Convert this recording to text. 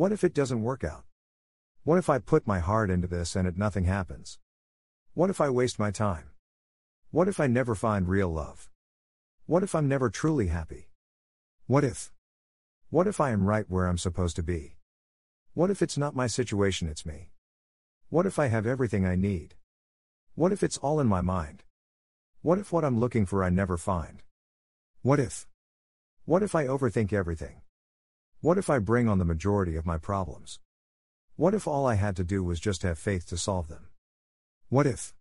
What if it doesn't work out? What if I put my heart into this and it nothing happens? What if I waste my time? What if I never find real love? What if I'm never truly happy? What if? What if I am right where I'm supposed to be? What if it's not my situation, it's me? What if I have everything I need? What if it's all in my mind? What if what I'm looking for I never find? What if? What if I overthink everything? What if I bring on the majority of my problems? What if all I had to do was just have faith to solve them? What if?